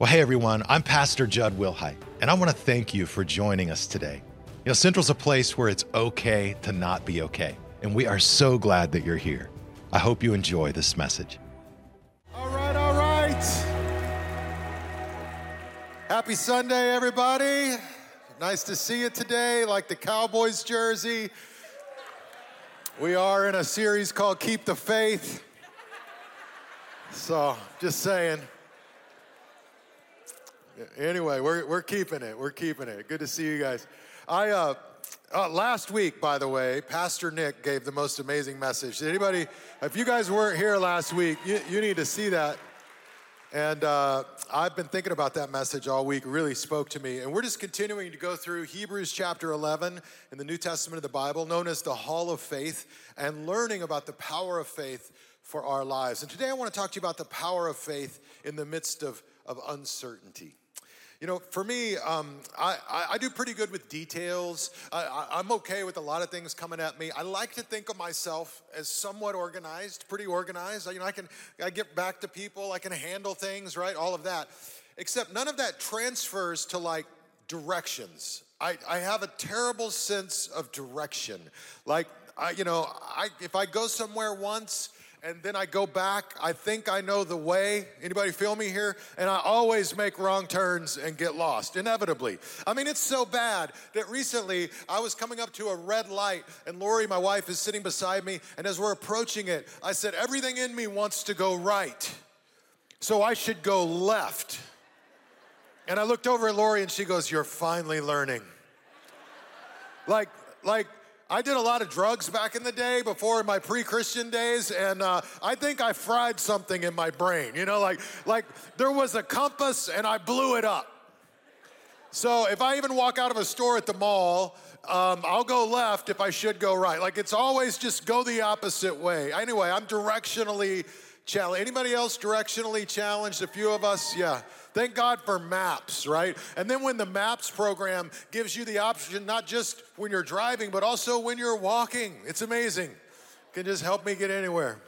Well, hey everyone, I'm Pastor Jud Wilhite, and I want to thank you for joining us today. You know, Central's a place where it's okay to not be okay, and we are so glad that you're here. I hope you enjoy this message. All right, all right. Happy Sunday, everybody. Nice to see you today, like the Cowboys jersey. We are in a series called Keep the Faith. So, just saying. Anyway, we're, we're keeping it. We're keeping it. Good to see you guys. I uh, uh, last week, by the way, Pastor Nick gave the most amazing message. Did anybody? If you guys weren't here last week, you, you need to see that. And uh, I've been thinking about that message all week. Really spoke to me. And we're just continuing to go through Hebrews chapter 11 in the New Testament of the Bible, known as the Hall of Faith, and learning about the power of faith for our lives. And today I want to talk to you about the power of faith in the midst of, of uncertainty. You know, for me, um, I, I, I, do pretty good with details. I, I'm okay with a lot of things coming at me. I like to think of myself as somewhat organized, pretty organized. You know, I can I get back to people, I can handle things, right? All of that. Except none of that transfers to like directions. I, I have a terrible sense of direction. Like, I, you know, I, if I go somewhere once, and then I go back. I think I know the way. Anybody feel me here? And I always make wrong turns and get lost, inevitably. I mean, it's so bad that recently I was coming up to a red light, and Lori, my wife, is sitting beside me. And as we're approaching it, I said, Everything in me wants to go right. So I should go left. And I looked over at Lori, and she goes, You're finally learning. like, like, I did a lot of drugs back in the day before my pre-Christian days, and uh, I think I fried something in my brain. You know, like like there was a compass and I blew it up. So if I even walk out of a store at the mall, um, I'll go left if I should go right. Like it's always just go the opposite way. Anyway, I'm directionally challenged. Anybody else directionally challenged? A few of us, yeah. Thank God for maps, right? And then when the maps program gives you the option, not just when you're driving, but also when you're walking, it's amazing. It can just help me get anywhere.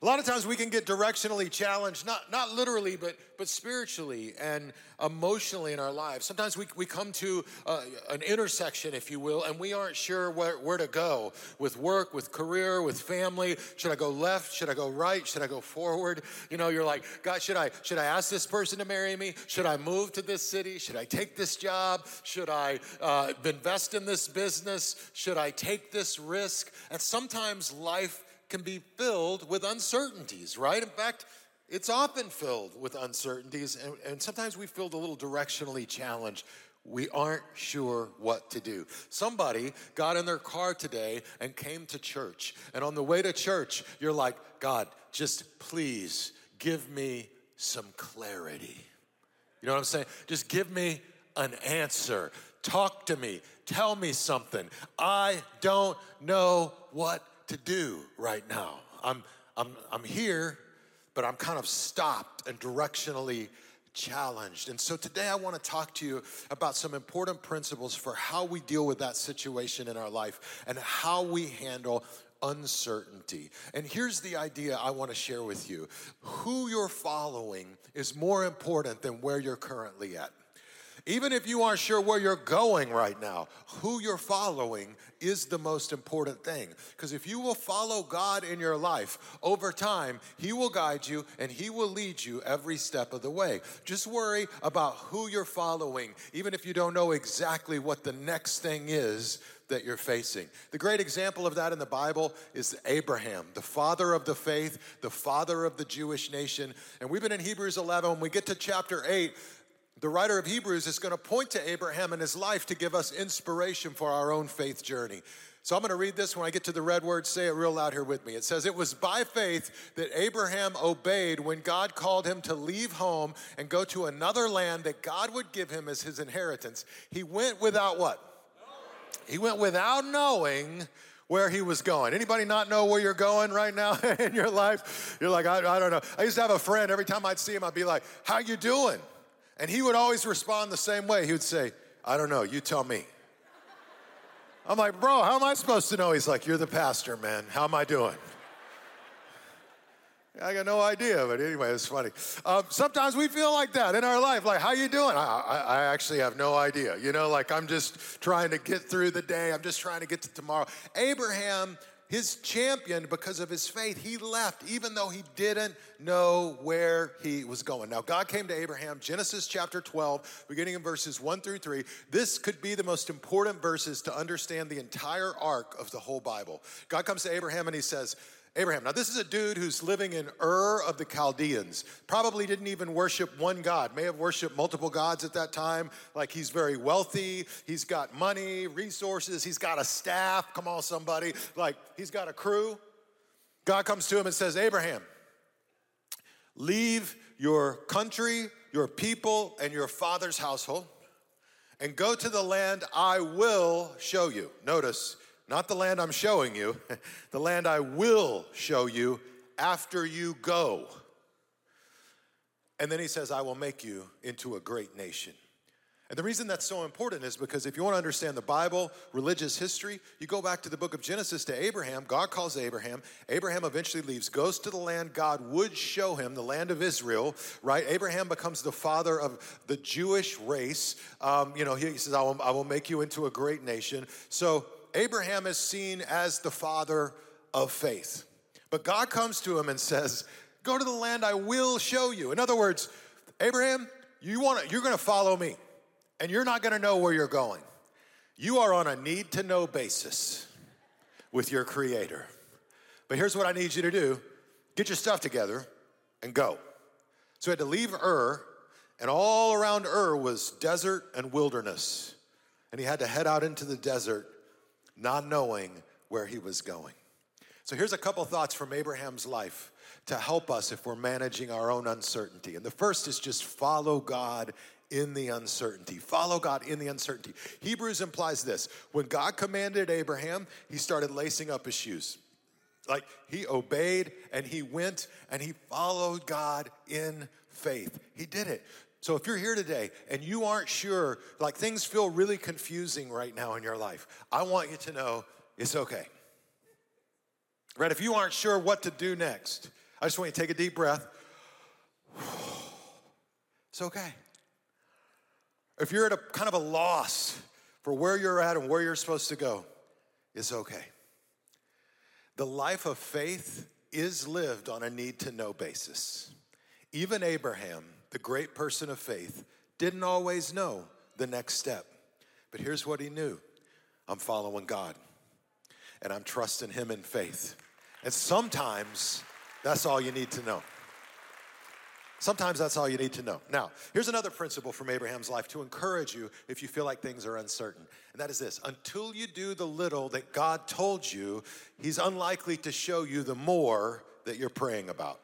A lot of times we can get directionally challenged, not, not literally, but, but spiritually and emotionally in our lives. Sometimes we, we come to uh, an intersection, if you will, and we aren't sure where, where to go with work, with career, with family. Should I go left? Should I go right? Should I go forward? You know, you're like, God, should I, should I ask this person to marry me? Should I move to this city? Should I take this job? Should I uh, invest in this business? Should I take this risk? And sometimes life can be filled with uncertainties, right? In fact, it's often filled with uncertainties, and, and sometimes we feel a little directionally challenged. We aren't sure what to do. Somebody got in their car today and came to church. And on the way to church, you're like, God, just please give me some clarity. You know what I'm saying? Just give me an answer. Talk to me. Tell me something. I don't know what to do right now. I'm, I'm, I'm here, but I'm kind of stopped and directionally challenged. And so today I want to talk to you about some important principles for how we deal with that situation in our life and how we handle uncertainty. And here's the idea I want to share with you who you're following is more important than where you're currently at. Even if you aren't sure where you're going right now, who you're following is the most important thing. Because if you will follow God in your life over time, He will guide you and He will lead you every step of the way. Just worry about who you're following, even if you don't know exactly what the next thing is that you're facing. The great example of that in the Bible is Abraham, the father of the faith, the father of the Jewish nation. And we've been in Hebrews 11. When we get to chapter 8, the writer of Hebrews is going to point to Abraham and his life to give us inspiration for our own faith journey. So I'm going to read this when I get to the red word. Say it real loud here with me. It says, It was by faith that Abraham obeyed when God called him to leave home and go to another land that God would give him as his inheritance. He went without what? He went without knowing where he was going. Anybody not know where you're going right now in your life? You're like, I, I don't know. I used to have a friend, every time I'd see him, I'd be like, How you doing? And he would always respond the same way. He would say, I don't know, you tell me. I'm like, bro, how am I supposed to know? He's like, You're the pastor, man. How am I doing? I got no idea, but anyway, it's funny. Um, sometimes we feel like that in our life. Like, how you doing? I, I, I, actually have no idea. You know, like I'm just trying to get through the day. I'm just trying to get to tomorrow. Abraham, his champion, because of his faith, he left even though he didn't know where he was going. Now, God came to Abraham, Genesis chapter 12, beginning in verses 1 through 3. This could be the most important verses to understand the entire arc of the whole Bible. God comes to Abraham and he says, Abraham. Now, this is a dude who's living in Ur of the Chaldeans. Probably didn't even worship one God, may have worshiped multiple gods at that time. Like he's very wealthy, he's got money, resources, he's got a staff. Come on, somebody. Like he's got a crew. God comes to him and says, Abraham, leave your country, your people, and your father's household and go to the land I will show you. Notice, not the land I'm showing you, the land I will show you after you go. And then he says, I will make you into a great nation. And the reason that's so important is because if you want to understand the Bible, religious history, you go back to the book of Genesis to Abraham. God calls Abraham. Abraham eventually leaves, goes to the land God would show him, the land of Israel, right? Abraham becomes the father of the Jewish race. Um, you know, he, he says, I will, I will make you into a great nation. So Abraham is seen as the father of faith. But God comes to him and says, Go to the land I will show you. In other words, Abraham, you want to, you're going to follow me, and you're not going to know where you're going. You are on a need to know basis with your creator. But here's what I need you to do get your stuff together and go. So he had to leave Ur, and all around Ur was desert and wilderness. And he had to head out into the desert not knowing where he was going. So here's a couple thoughts from Abraham's life to help us if we're managing our own uncertainty. And the first is just follow God in the uncertainty. Follow God in the uncertainty. Hebrews implies this when God commanded Abraham, he started lacing up his shoes. Like he obeyed and he went and he followed God in faith. He did it. So if you're here today and you aren't sure, like things feel really confusing right now in your life, I want you to know it's okay. Right? If you aren't sure what to do next, I just want you to take a deep breath. It's okay. If you're at a kind of a loss for where you're at and where you're supposed to go, it's okay. The life of faith is lived on a need to know basis. Even Abraham the great person of faith, didn't always know the next step. But here's what he knew I'm following God, and I'm trusting Him in faith. And sometimes that's all you need to know. Sometimes that's all you need to know. Now, here's another principle from Abraham's life to encourage you if you feel like things are uncertain. And that is this until you do the little that God told you, He's unlikely to show you the more that you're praying about.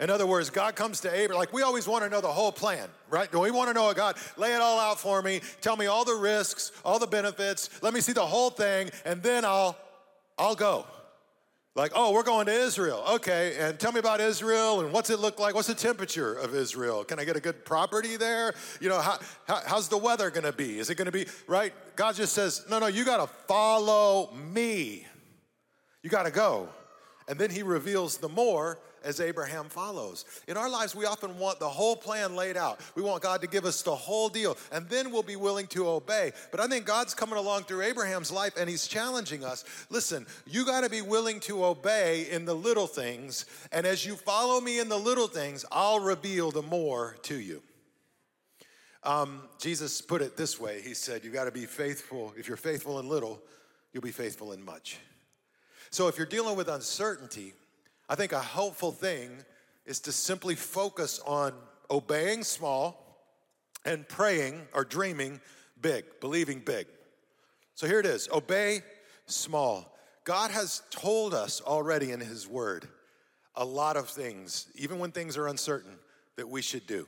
In other words, God comes to Abraham, like we always want to know the whole plan, right? We want to know a God? Lay it all out for me. Tell me all the risks, all the benefits. Let me see the whole thing, and then I'll I'll go. Like, oh, we're going to Israel. Okay, and tell me about Israel and what's it look like? What's the temperature of Israel? Can I get a good property there? You know, how, how, how's the weather gonna be? Is it gonna be, right? God just says, no, no, you gotta follow me. You gotta go. And then he reveals the more as Abraham follows. In our lives, we often want the whole plan laid out. We want God to give us the whole deal, and then we'll be willing to obey. But I think God's coming along through Abraham's life and he's challenging us listen, you got to be willing to obey in the little things, and as you follow me in the little things, I'll reveal the more to you. Um, Jesus put it this way He said, You got to be faithful. If you're faithful in little, you'll be faithful in much. So if you're dealing with uncertainty, I think a helpful thing is to simply focus on obeying small and praying or dreaming big, believing big. So here it is obey small. God has told us already in His Word a lot of things, even when things are uncertain, that we should do.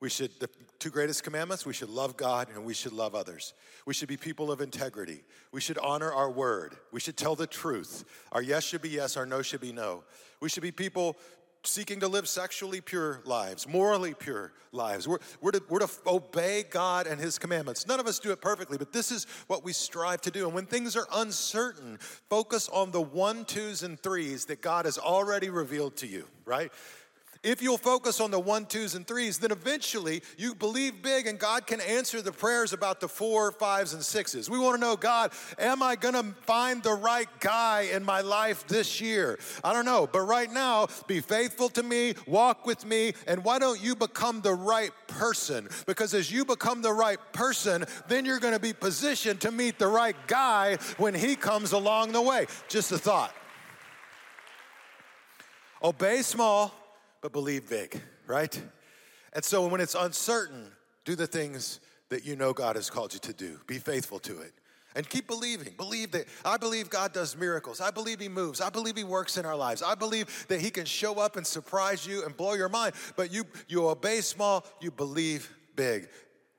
We should, the two greatest commandments, we should love God and we should love others. We should be people of integrity. We should honor our word. We should tell the truth. Our yes should be yes, our no should be no. We should be people seeking to live sexually pure lives, morally pure lives. We're, we're, to, we're to obey God and His commandments. None of us do it perfectly, but this is what we strive to do. And when things are uncertain, focus on the one, twos, and threes that God has already revealed to you, right? If you'll focus on the one, twos, and threes, then eventually you believe big and God can answer the prayers about the four, fives, and sixes. We want to know, God, am I going to find the right guy in my life this year? I don't know, but right now, be faithful to me, walk with me, and why don't you become the right person? Because as you become the right person, then you're going to be positioned to meet the right guy when he comes along the way. Just a thought. Obey small but believe big, right? And so when it's uncertain, do the things that you know God has called you to do. Be faithful to it. And keep believing. Believe that I believe God does miracles. I believe He moves. I believe He works in our lives. I believe that He can show up and surprise you and blow your mind. But you you obey small, you believe big.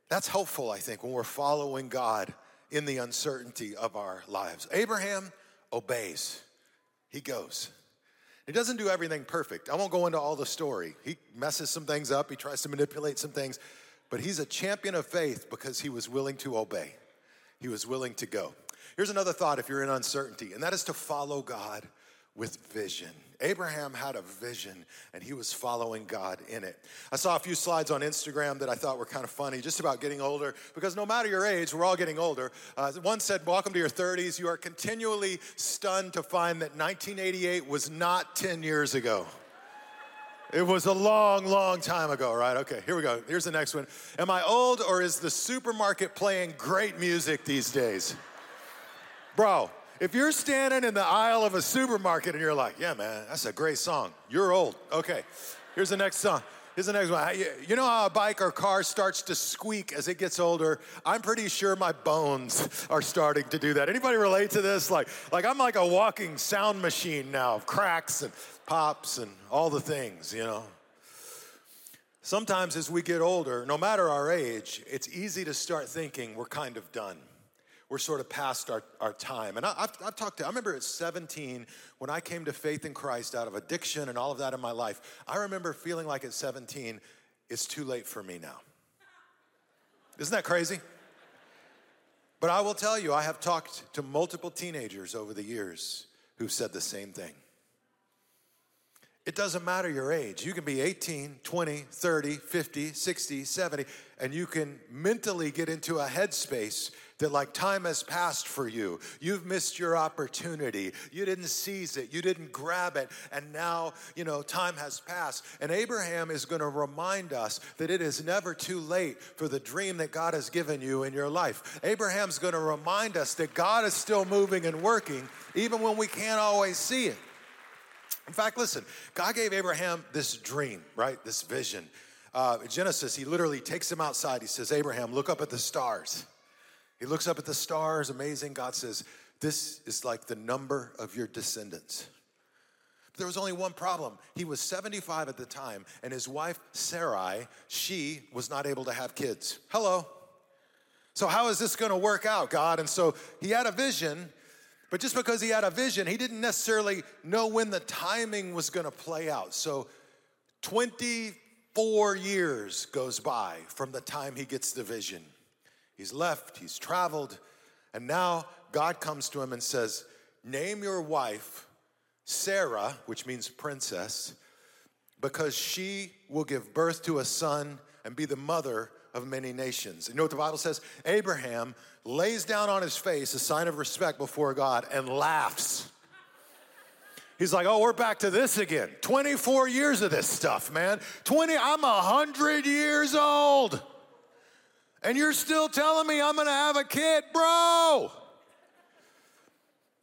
That's helpful, I think, when we're following God in the uncertainty of our lives. Abraham obeys. He goes. He doesn't do everything perfect. I won't go into all the story. He messes some things up, he tries to manipulate some things, but he's a champion of faith because he was willing to obey. He was willing to go. Here's another thought if you're in uncertainty, and that is to follow God with vision. Abraham had a vision and he was following God in it. I saw a few slides on Instagram that I thought were kind of funny, just about getting older, because no matter your age, we're all getting older. Uh, one said, Welcome to your 30s. You are continually stunned to find that 1988 was not 10 years ago. It was a long, long time ago, right? Okay, here we go. Here's the next one. Am I old or is the supermarket playing great music these days? Bro, if you're standing in the aisle of a supermarket and you're like, yeah, man, that's a great song, you're old. Okay, here's the next song. Here's the next one. You know how a bike or car starts to squeak as it gets older? I'm pretty sure my bones are starting to do that. Anybody relate to this? Like, like I'm like a walking sound machine now of cracks and pops and all the things, you know. Sometimes as we get older, no matter our age, it's easy to start thinking we're kind of done we're sort of past our, our time. And I, have I've talked to, I remember at 17, when I came to faith in Christ out of addiction and all of that in my life, I remember feeling like at 17, it's too late for me now. Isn't that crazy? But I will tell you, I have talked to multiple teenagers over the years who've said the same thing. It doesn't matter your age. You can be 18, 20, 30, 50, 60, 70, and you can mentally get into a headspace that like time has passed for you. You've missed your opportunity. You didn't seize it. You didn't grab it. And now, you know, time has passed. And Abraham is going to remind us that it is never too late for the dream that God has given you in your life. Abraham's going to remind us that God is still moving and working even when we can't always see it. In fact, listen, God gave Abraham this dream, right? This vision. Uh, Genesis, he literally takes him outside. He says, Abraham, look up at the stars. He looks up at the stars, amazing. God says, This is like the number of your descendants. There was only one problem. He was 75 at the time, and his wife, Sarai, she was not able to have kids. Hello. So, how is this going to work out, God? And so he had a vision, but just because he had a vision, he didn't necessarily know when the timing was going to play out. So 24 years goes by from the time he gets the vision. He's left, he's traveled, and now God comes to him and says, Name your wife Sarah, which means princess, because she will give birth to a son and be the mother of many nations. You know what the Bible says? Abraham lays down on his face a sign of respect before God and laughs. He's like, oh, we're back to this again. 24 years of this stuff, man. 20, I'm 100 years old. And you're still telling me I'm gonna have a kid, bro.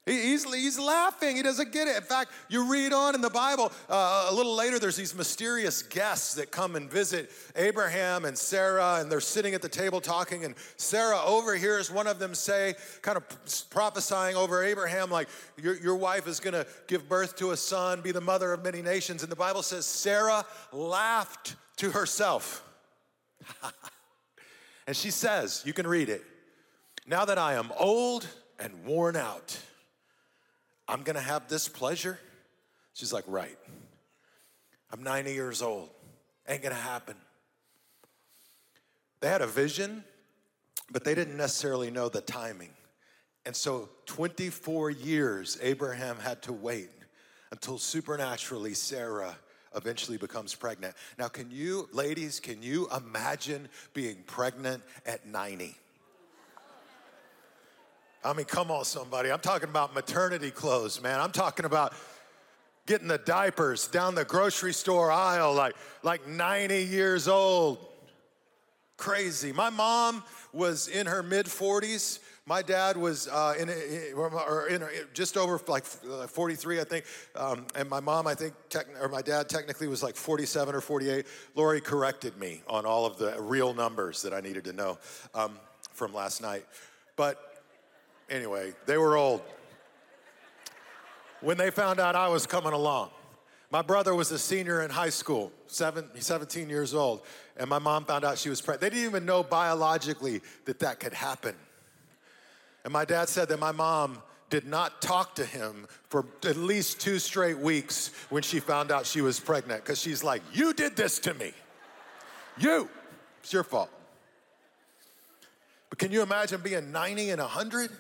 He's, he's laughing. He doesn't get it. In fact, you read on in the Bible, uh, a little later, there's these mysterious guests that come and visit Abraham and Sarah, and they're sitting at the table talking. And Sarah overhears one of them say, kind of prophesying over Abraham, like, Your, your wife is going to give birth to a son, be the mother of many nations. And the Bible says, Sarah laughed to herself. and she says, You can read it, now that I am old and worn out. I'm gonna have this pleasure? She's like, Right. I'm 90 years old. Ain't gonna happen. They had a vision, but they didn't necessarily know the timing. And so 24 years Abraham had to wait until supernaturally Sarah eventually becomes pregnant. Now, can you, ladies, can you imagine being pregnant at 90? I mean, come on, somebody. I'm talking about maternity clothes, man. I'm talking about getting the diapers down the grocery store aisle like, like 90 years old. Crazy. My mom was in her mid 40s. My dad was uh, in, or in, just over like 43, I think, um, and my mom, I think, or my dad technically was like 47 or 48. Lori corrected me on all of the real numbers that I needed to know um, from last night. But anyway, they were old when they found out I was coming along. My brother was a senior in high school, seven, 17 years old, and my mom found out she was pregnant. They didn't even know biologically that that could happen. And my dad said that my mom did not talk to him for at least two straight weeks when she found out she was pregnant, because she's like, You did this to me. You. It's your fault. But can you imagine being 90 and 100?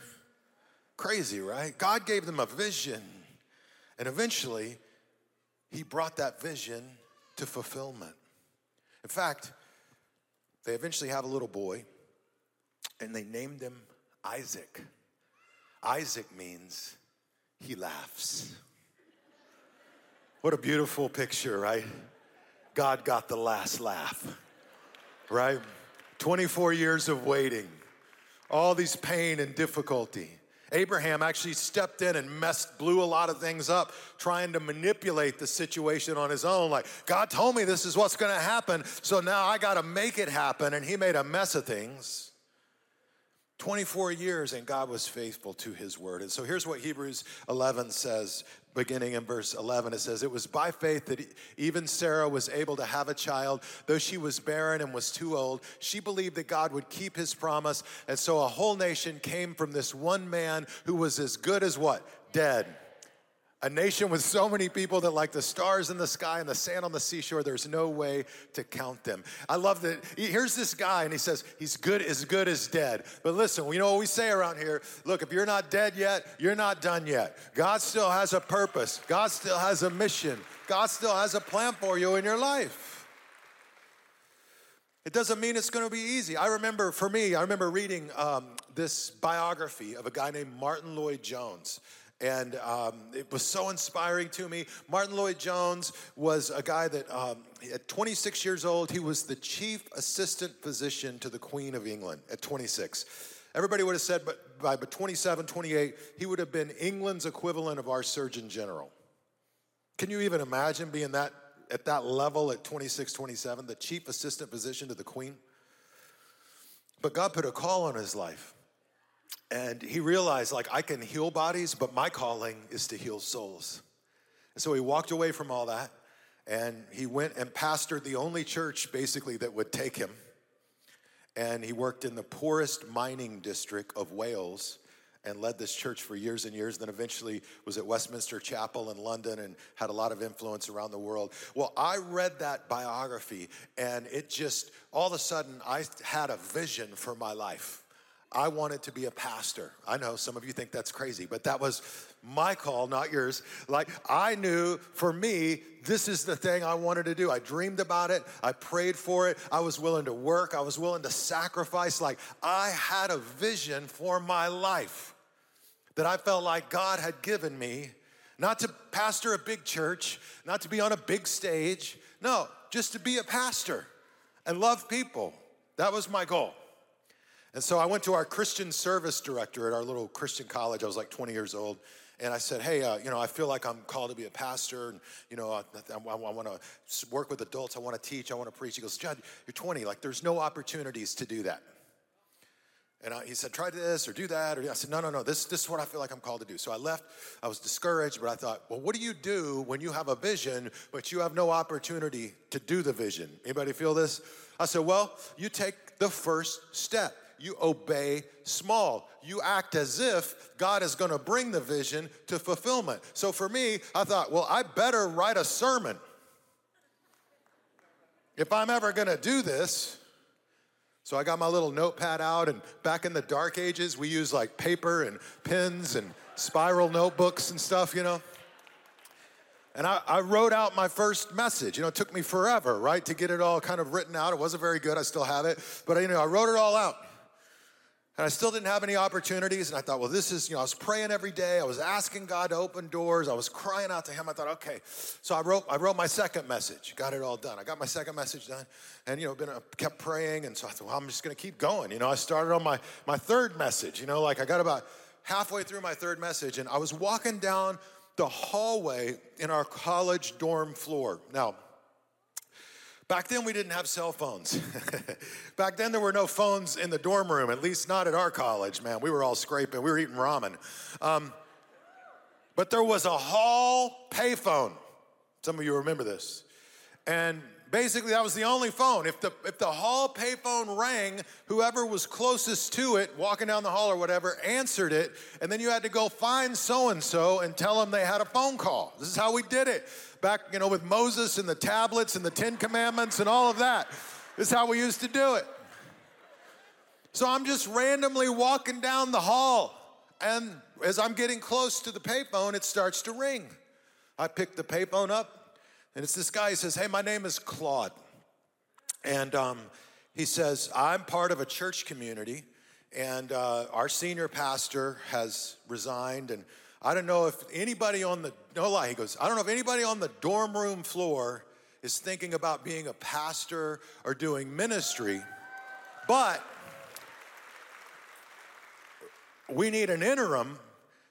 Crazy, right? God gave them a vision and eventually, he brought that vision to fulfillment. In fact, they eventually have a little boy, and they named him Isaac. Isaac means he laughs. What a beautiful picture, right? God got the last laugh, right? 24 years of waiting, all these pain and difficulty. Abraham actually stepped in and messed, blew a lot of things up, trying to manipulate the situation on his own. Like, God told me this is what's gonna happen, so now I gotta make it happen. And he made a mess of things. 24 years, and God was faithful to his word. And so here's what Hebrews 11 says, beginning in verse 11. It says, It was by faith that even Sarah was able to have a child, though she was barren and was too old. She believed that God would keep his promise. And so a whole nation came from this one man who was as good as what? Dead. A nation with so many people that, like the stars in the sky and the sand on the seashore, there's no way to count them. I love that. Here's this guy, and he says, He's good, as good as dead. But listen, we know what we say around here? Look, if you're not dead yet, you're not done yet. God still has a purpose, God still has a mission, God still has a plan for you in your life. It doesn't mean it's going to be easy. I remember, for me, I remember reading um, this biography of a guy named Martyn Lloyd-Jones. And um, it was so inspiring to me. Martyn Lloyd-Jones was a guy that, um, at 26 years old, he was the chief assistant physician to the Queen of England at 26. Everybody would have said, but by 27, 28, he would have been England's equivalent of our Surgeon General. Can you even imagine being that at that level at 26, 27, the chief assistant physician to the Queen? But God put a call on his life. And he realized, like, I can heal bodies, but my calling is to heal souls. And so he walked away from all that and he went and pastored the only church basically that would take him. And he worked in the poorest mining district of Wales and led this church for years and years. Then eventually was at Westminster Chapel in London and had a lot of influence around the world. Well, I read that biography and it just, all of a sudden, I had a vision for my life. I wanted to be a pastor. I know some of you think that's crazy, but that was my call, not yours. Like, I knew for me, this is the thing I wanted to do. I dreamed about it, I prayed for it, I was willing to work, I was willing to sacrifice. Like, I had a vision for my life that I felt like God had given me, not to pastor a big church, not to be on a big stage, no, just to be a pastor and love people. That was my goal. And so I went to our Christian service director at our little Christian college. I was like 20 years old. And I said, hey, uh, you know, I feel like I'm called to be a pastor. And, you know, I, I, I want to work with adults. I want to teach. I want to preach. He goes, Jud, you're 20. Like, there's no opportunities to do that. And I, he said, try this or do that. Or I said, no, no, no, this, this is what I feel like I'm called to do. So I left. I was discouraged, but I thought, well, what do you do when you have a vision, but you have no opportunity to do the vision? Anybody feel this? I said, well, you take the first step you obey small. You act as if God is going to bring the vision to fulfillment. So for me, I thought, well, I better write a sermon. if I'm ever gonna do this, so I got my little notepad out, and back in the dark ages, we used like paper and pens and spiral notebooks and stuff, you know. And I, I, wrote out my first message. You know, it took me forever, right, to get it all kind of written out. It wasn't very good. I still have it. But, you know, I wrote it all out. And I still didn't have any opportunities. And I thought, well, this is, you know, I was praying every day. I was asking God to open doors. I was crying out to Him. I thought, okay. So I wrote, I wrote my second message. Got it all done. I got my second message done. And, you know, been, uh, kept praying. And so I thought, well, I'm just going to keep going. You know, I started on my, my third message. You know, like I got about halfway through my third message. And I was walking down the hallway in our college dorm floor. Now, Back then, we didn't have cell phones. Back then, there were no phones in the dorm room, at least not at our college, man. We were all scraping, we were eating ramen. Um, but there was a hall payphone. Some of you remember this. And basically that was the only phone. If the if the hall payphone rang, whoever was closest to it, walking down the hall or whatever, answered it, and then you had to go find so and so and tell them they had a phone call. This is how we did it back, you know, with Moses and the tablets and the Ten Commandments and all of that. This is how we used to do it. So I'm just randomly walking down the hall, and as I'm getting close to the payphone, it starts to ring. I pick the payphone up, and it's this guy. He says, Hey, my name is Claude. And um, he says, I'm part of a church community, and uh, our senior pastor has resigned, and I don't know if anybody on the, no lie, he goes, I don't know if anybody on the dorm room floor is thinking about being a pastor or doing ministry, but we need an interim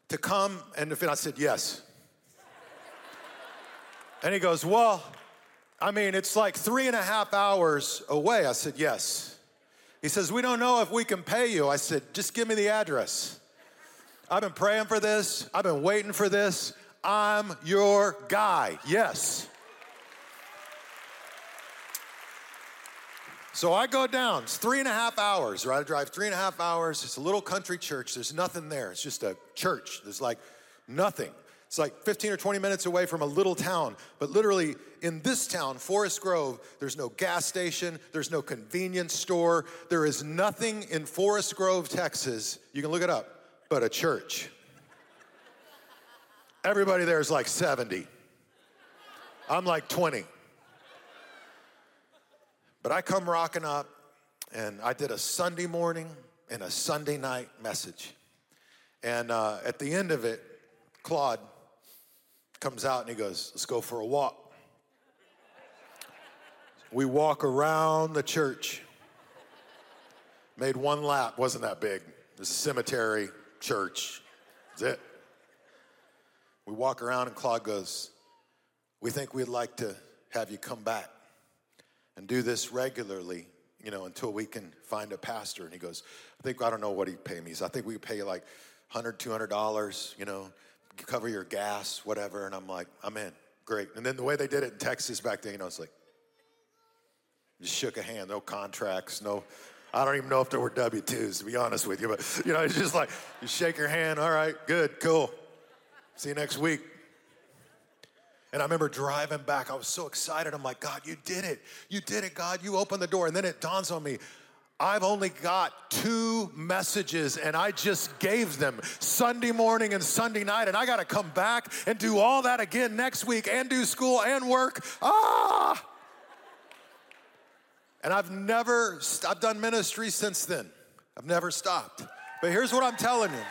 to come. And if I said, yes. And he goes, well, I mean, it's like three and a half hours away. I said, yes. He says, we don't know if we can pay you. I said, just give me the address. I've been praying for this. I've been waiting for this. I'm your guy. Yes. So I go down. It's three and a half hours, right? I drive three and a half hours. It's a little country church. There's nothing there. It's just a church. There's like nothing. It's like 15 or 20 minutes away from a little town. But literally, in this town, Forest Grove, there's no gas station, there's no convenience store. There is nothing in Forest Grove, Texas. You can look it up but a church. Everybody there is like 70. I'm like 20. But I come rocking up, and I did a Sunday morning and a Sunday night message. And uh, at the end of it, Claude comes out and he goes, Let's go for a walk. We walk around the church. Made one lap, wasn't that big. There's a cemetery, church. That's it. We walk around and Claude goes, We think we'd like to have you come back and do this regularly, you know, until we can find a pastor. And he goes, I think, I don't know what he'd pay me. I think we could pay you like $100, $200, you know, cover your gas, whatever. And I'm like, I'm in. Great. And then the way they did it in Texas back then, you know, it's like, just shook a hand, no contracts, no I don't even know if there were W 2s, to be honest with you, but you know, it's just like you shake your hand, all right, good, cool. See you next week. And I remember driving back, I was so excited. I'm like, God, you did it. You did it, God. You opened the door. And then it dawns on me, I've only got two messages and I just gave them Sunday morning and Sunday night, and I got to come back and do all that again next week and do school and work. Ah! And I've never, I've done ministry since then. I've never stopped. But here's what I'm telling you.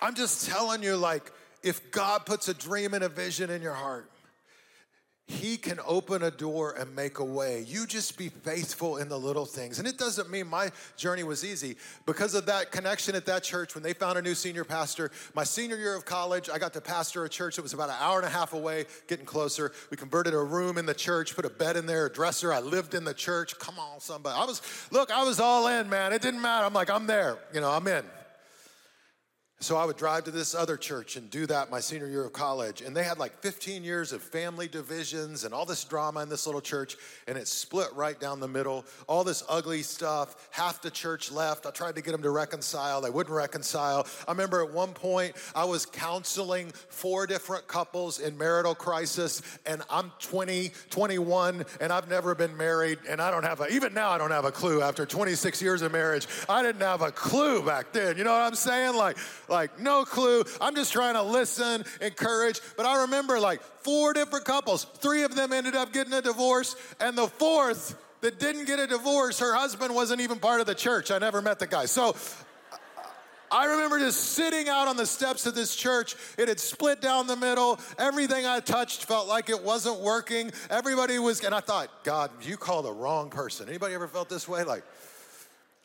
I'm just telling you, like, if God puts a dream and a vision in your heart, he can open a door and make a way. You just be faithful in the little things. And it doesn't mean my journey was easy. Because of that connection at that church, when they found a new senior pastor, my senior year of college, I got to pastor a church that was about an hour and a half away, getting closer. We converted a room in the church, put a bed in there, a dresser. I lived in the church. Come on, somebody. I was, look, I was all in, man. It didn't matter. I'm like, I'm there. You know, I'm in. So I would drive to this other church and do that my senior year of college. And they had like 15 years of family divisions and all this drama in this little church. And it split right down the middle. All this ugly stuff. Half the church left. I tried to get them to reconcile. They wouldn't reconcile. I remember at one point I was counseling four different couples in marital crisis. And I'm 20, 21, and I've never been married. And I don't have a, even now I don't have a clue after 26 years of marriage. I didn't have a clue back then. You know what I'm saying? Like, like no clue. I'm just trying to listen, encourage. But I remember like four different couples. Three of them ended up getting a divorce, and the fourth that didn't get a divorce, her husband wasn't even part of the church. I never met the guy. So I remember just sitting out on the steps of this church. It had split down the middle. Everything I touched felt like it wasn't working. Everybody was, and I thought, God, you called the wrong person. Anybody ever felt this way? Like,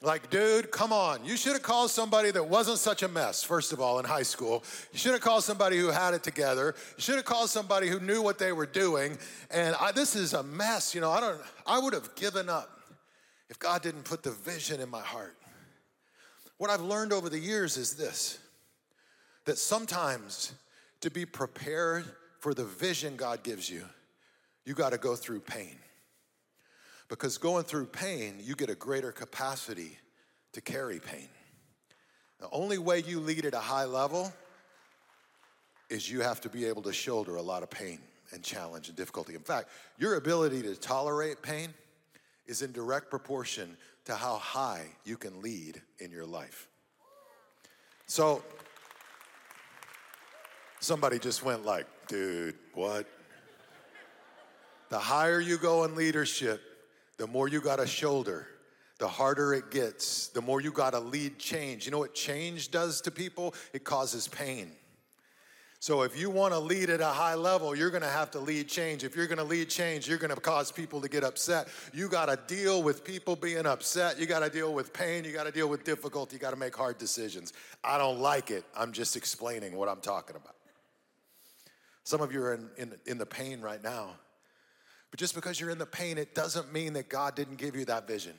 like, dude, come on. You should have called somebody that wasn't such a mess, first of all, in high school. You should have called somebody who had it together. You should have called somebody who knew what they were doing. And I, this is a mess. You know, I don't, I would have given up if God didn't put the vision in my heart. What I've learned over the years is this that sometimes to be prepared for the vision God gives you, you got to go through pain. Because going through pain, you get a greater capacity to carry pain. The only way you lead at a high level is you have to be able to shoulder a lot of pain and challenge and difficulty. In fact, your ability to tolerate pain is in direct proportion to how high you can lead in your life. So, somebody just went like, dude, what? The higher you go in leadership, the more you got to shoulder, the harder it gets, the more you got to lead change. You know what change does to people? It causes pain. So if you want to lead at a high level, you're going to have to lead change. If you're going to lead change, you're going to cause people to get upset. You got to deal with people being upset. You got to deal with pain. You got to deal with difficulty. You got to make hard decisions. I don't like it. I'm just explaining what I'm talking about. Some of you are in, in, in the pain right now. But just because you're in the pain, it doesn't mean that God didn't give you that vision.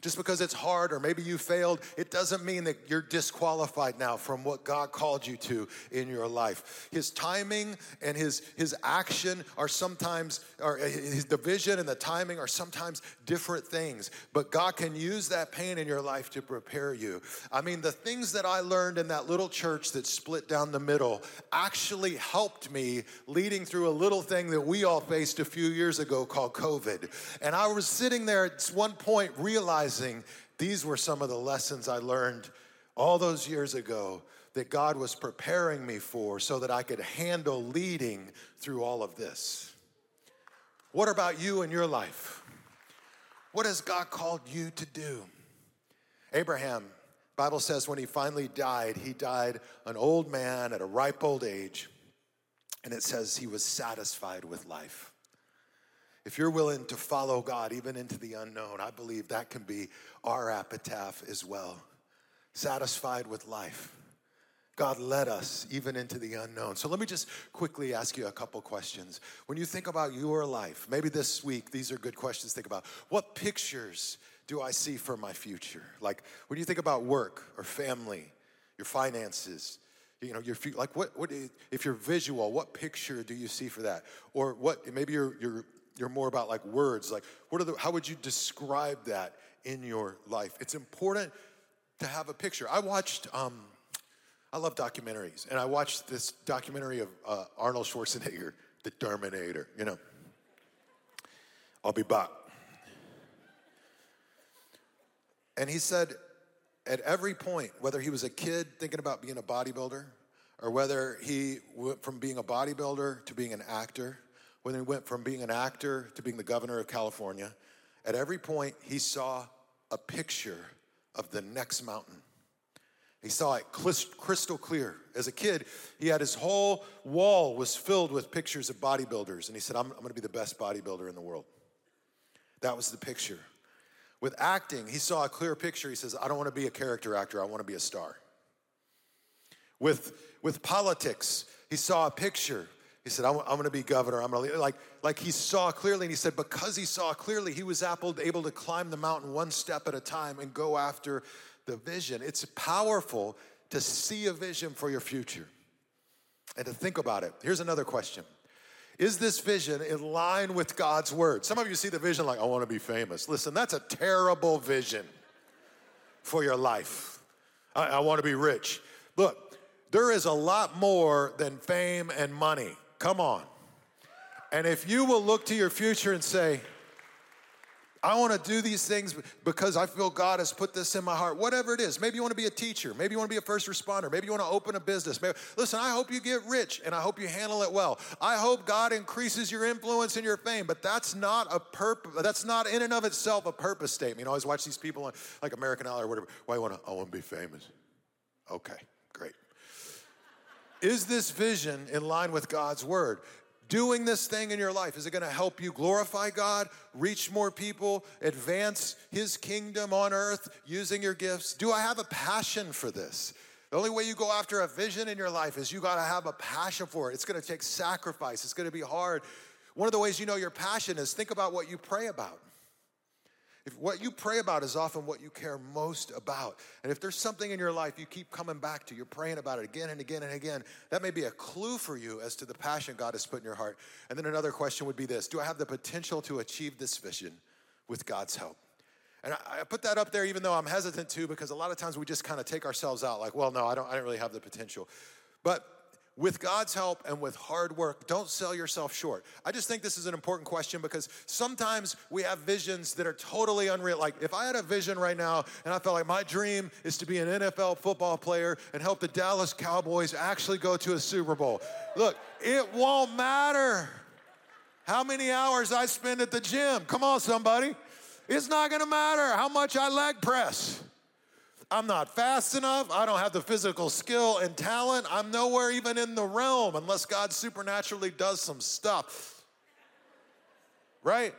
Just because it's hard or maybe you failed, it doesn't mean that you're disqualified now from what God called you to in your life. His timing and his, his action are sometimes, or his division and the timing are sometimes different things. But God can use that pain in your life to prepare you. I mean, the things that I learned in that little church that split down the middle actually helped me leading through a little thing that we all faced a few years ago called COVID. And I was sitting there at one point realizing realizing these were some of the lessons I learned all those years ago that God was preparing me for so that I could handle leading through all of this. What about you and your life? What has God called you to do? Abraham, Bible says when he finally died, he died an old man at a ripe old age. And it says he was satisfied with life. If you're willing to follow God even into the unknown, I believe that can be our epitaph as well. Satisfied with life. God led us even into the unknown. So let me just quickly ask you a couple questions. When you think about your life, maybe this week, these are good questions to think about. What pictures do I see for my future? Like when you think about work or family, your finances, you know, your future, like what what if you're visual, what picture do you see for that? Or what maybe you're you're you're more about like words like what are the how would you describe that in your life? It's important to have a picture. I watched um, i love documentaries and i watched this documentary of uh, arnold schwarzenegger the terminator you know. I'll be back. And he said at every point whether he was a kid thinking about being a bodybuilder or whether he went from being a bodybuilder to being an actor when he went from being an actor to being the governor of California, at every point he saw a picture of the next mountain. He saw it crystal clear. As a kid, he had his whole wall was filled with pictures of bodybuilders, and he said, I'm, I'm gonna be the best bodybuilder in the world. That was the picture. With acting, he saw a clear picture. He says, I don't wanna be a character actor, I wanna be a star. With, with politics, he saw a picture. He said, I'm, I'm going to be governor. I'm going to like like he saw clearly, and he said because he saw clearly, he was able, to climb the mountain one step at a time and go after the vision. It's powerful to see a vision for your future and to think about it. Here's another question Is this vision in line with God's word? Some of you see the vision like, I want to be famous. Listen, that's a terrible vision for your life. I, I want to be rich. Look, there is a lot more than fame and money. Come on. And if you will look to your future and say, I want to do these things because I feel God has put this in my heart. Whatever it is. Maybe you want to be a teacher. Maybe you want to be a first responder. Maybe you want to open a business. Maybe, listen, I hope you get rich and I hope you handle it well. I hope God increases your influence and your fame, but that's not a purpose. That's not in and of itself a purpose statement. You know, I always watch these people on like American Idol or whatever. Why you want to? I want to be famous. Okay, great. Is this vision in line with God's word? doing this thing in your life? Is it going to help you glorify God, reach more people, advance His kingdom on earth using your gifts? Do I have a passion for this? The only way you go after a vision in your life is you got to have a passion for it. It's going to take sacrifice, it's going to be hard. One of the ways you know your passion is think about what you pray about. If what you pray about is often what you care most about, and if there's something in your life you keep coming back to, you're praying about it again and again and again, that may be a clue for you as to the passion God has put in your heart. And then another question would be this Do I have the potential to achieve this vision with God's help? And I, put that up there even though I'm hesitant to because a lot of times we just kind of take ourselves out like, well, no, I don't, I don't really have the potential. But with God's help and with hard work, don't sell yourself short. I just think this is an important question because sometimes we have visions that are totally unreal. Like, if I had a vision right now and I felt like my dream is to be an NFL football player and help the Dallas Cowboys actually go to a Super Bowl, look, it won't matter how many hours I spend at the gym. Come on, somebody. It's not gonna matter how much I leg press. I'm not fast enough. I don't have the physical skill and talent. I'm nowhere even in the realm unless God supernaturally does some stuff. Right?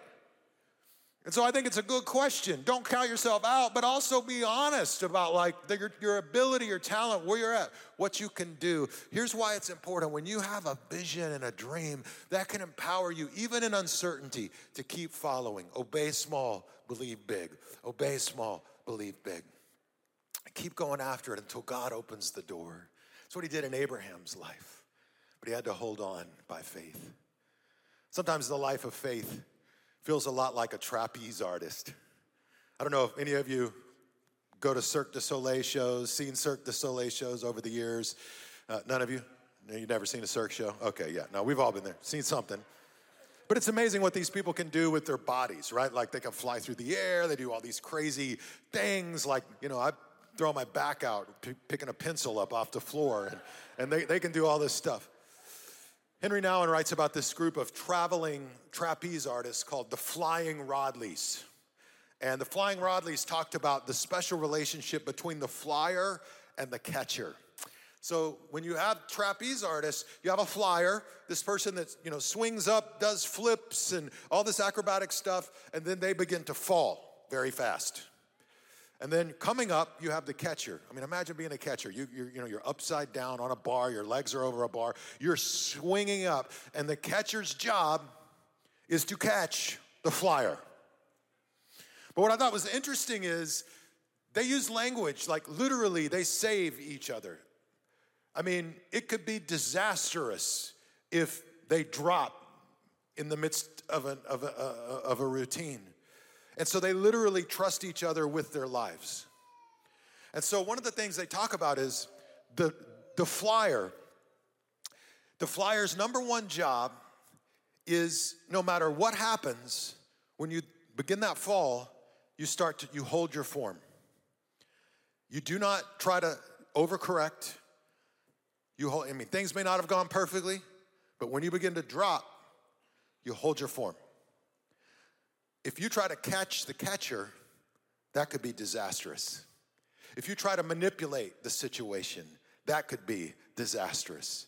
And so I think it's a good question. Don't count yourself out, but also be honest about like the, your, your ability, your talent, where you're at, what you can do. Here's why it's important. When you have a vision and a dream, that can empower you, even in uncertainty, to keep following. Obey small, believe big. Obey small, believe big. Keep going after it until God opens the door. That's what he did in Abraham's life. But he had to hold on by faith. Sometimes the life of faith feels a lot like a trapeze artist. I don't know if any of you go to Cirque du Soleil shows, seen Cirque du Soleil shows over the years. Uh, none of you? You've never seen a Cirque show? Okay, yeah. No, we've all been there, seen something. But it's amazing what these people can do with their bodies, right? Like they can fly through the air, they do all these crazy things. Like, you know, I throw my back out, p- picking a pencil up off the floor, and, and they, they can do all this stuff. Henri Nouwen writes about this group of traveling trapeze artists called the Flying Rodleighs. And the Flying Rodleighs talked about the special relationship between the flyer and the catcher. So when you have trapeze artists, you have a flyer, this person that you know swings up, does flips and all this acrobatic stuff, and then they begin to fall very fast. And then coming up, you have the catcher. I mean, imagine being a catcher. You, you're, you know, you're upside down on a bar, your legs are over a bar, you're swinging up, and the catcher's job is to catch the flyer. But what I thought was interesting is they use language like literally they save each other. I mean, it could be disastrous if they drop in the midst of, an, of, a, of a routine. And so they literally trust each other with their lives. And so one of the things they talk about is the, the flyer. The flyer's number one job is no matter what happens, when you begin that fall, you start to, you hold your form. You do not try to overcorrect. You hold, I mean, things may not have gone perfectly, but when you begin to drop, you hold your form. If you try to catch the catcher, that could be disastrous. If you try to manipulate the situation, that could be disastrous.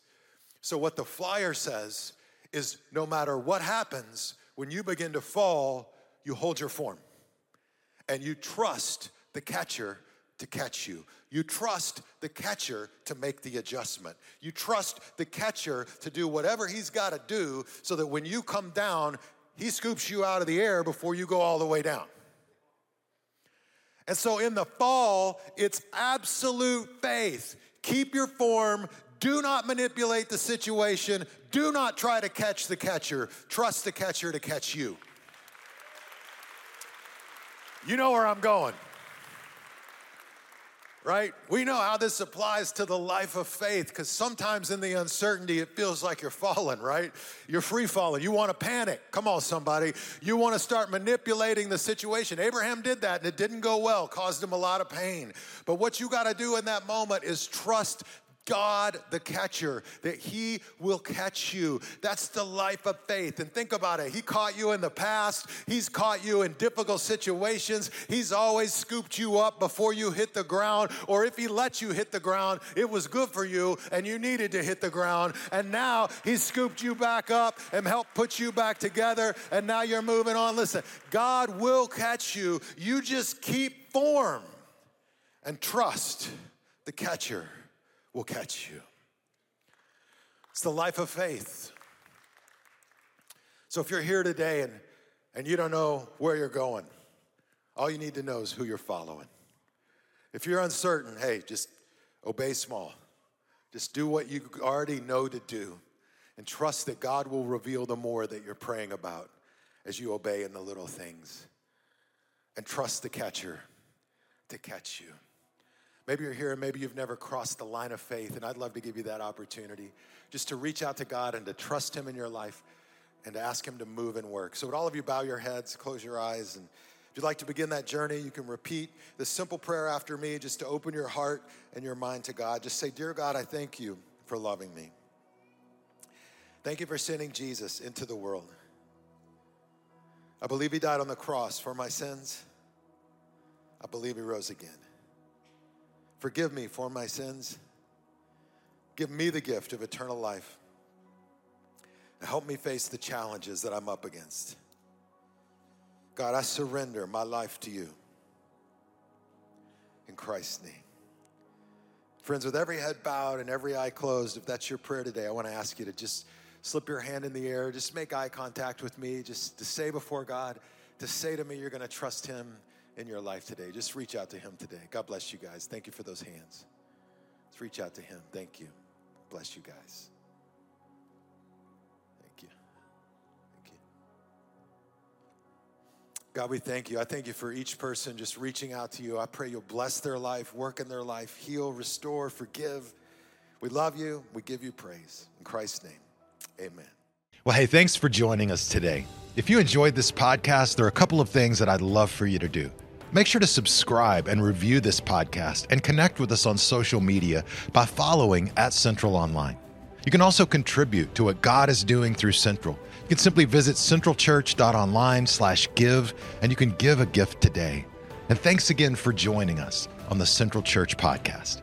So, what the flyer says is no matter what happens, when you begin to fall, you hold your form and you trust the catcher to catch you. You trust the catcher to make the adjustment. You trust the catcher to do whatever he's got to do so that when you come down, he scoops you out of the air before you go all the way down. And so in the fall, it's absolute faith. Keep your form. Do not manipulate the situation. Do not try to catch the catcher. Trust the catcher to catch you. You know where I'm going right? We know how this applies to the life of faith because sometimes in the uncertainty, it feels like you're falling, right? You're free falling. You want to panic. Come on, somebody. You want to start manipulating the situation. Abraham did that and it didn't go well, caused him a lot of pain. But what you got to do in that moment is trust God the catcher, that He will catch you. That's the life of faith. And think about it. He caught you in the past, He's caught you in difficult situations. He's always scooped you up before you hit the ground. Or if He let you hit the ground, it was good for you and you needed to hit the ground. And now He's scooped you back up and helped put you back together. And now you're moving on. Listen, God will catch you. You just keep form and trust the catcher will catch you. It's the life of faith. So if you're here today and, and you don't know where you're going, all you need to know is who you're following. If you're uncertain, hey, just obey small. Just do what you already know to do and trust that God will reveal the more that you're praying about as you obey in the little things. And trust the catcher to catch you. Maybe you're here and maybe you've never crossed the line of faith, and I'd love to give you that opportunity just to reach out to God and to trust Him in your life and to ask Him to move and work. So, would all of you bow your heads, close your eyes, and if you'd like to begin that journey, you can repeat this simple prayer after me just to open your heart and your mind to God. Just say, Dear God, I thank you for loving me. Thank you for sending Jesus into the world. I believe He died on the cross for my sins. I believe He rose again. Forgive me for my sins. Give me the gift of eternal life. And help me face the challenges that I'm up against. God, I surrender my life to you. In Christ's name. Friends, with every head bowed and every eye closed, if that's your prayer today, I want to ask you to just slip your hand in the air, just make eye contact with me, just to say before God, to say to me, you're going to trust Him in your life today. Just reach out to Him today. God bless you guys. Thank you for those hands. Let's reach out to Him. Thank you. Bless you guys. Thank you. Thank you. God, we thank you. I thank you for each person just reaching out to you. I pray you'll bless their life, work in their life, heal, restore, forgive. We love you. We give you praise. In Christ's name, amen. Well, hey, thanks for joining us today. If you enjoyed this podcast, there are a couple of things that I'd love for you to do. Make sure to subscribe and review this podcast and connect with us on social media by following at Central Online. You can also contribute to what God is doing through Central. You can simply visit centralchurch.online slash give and you can give a gift today. And thanks again for joining us on the Central Church Podcast.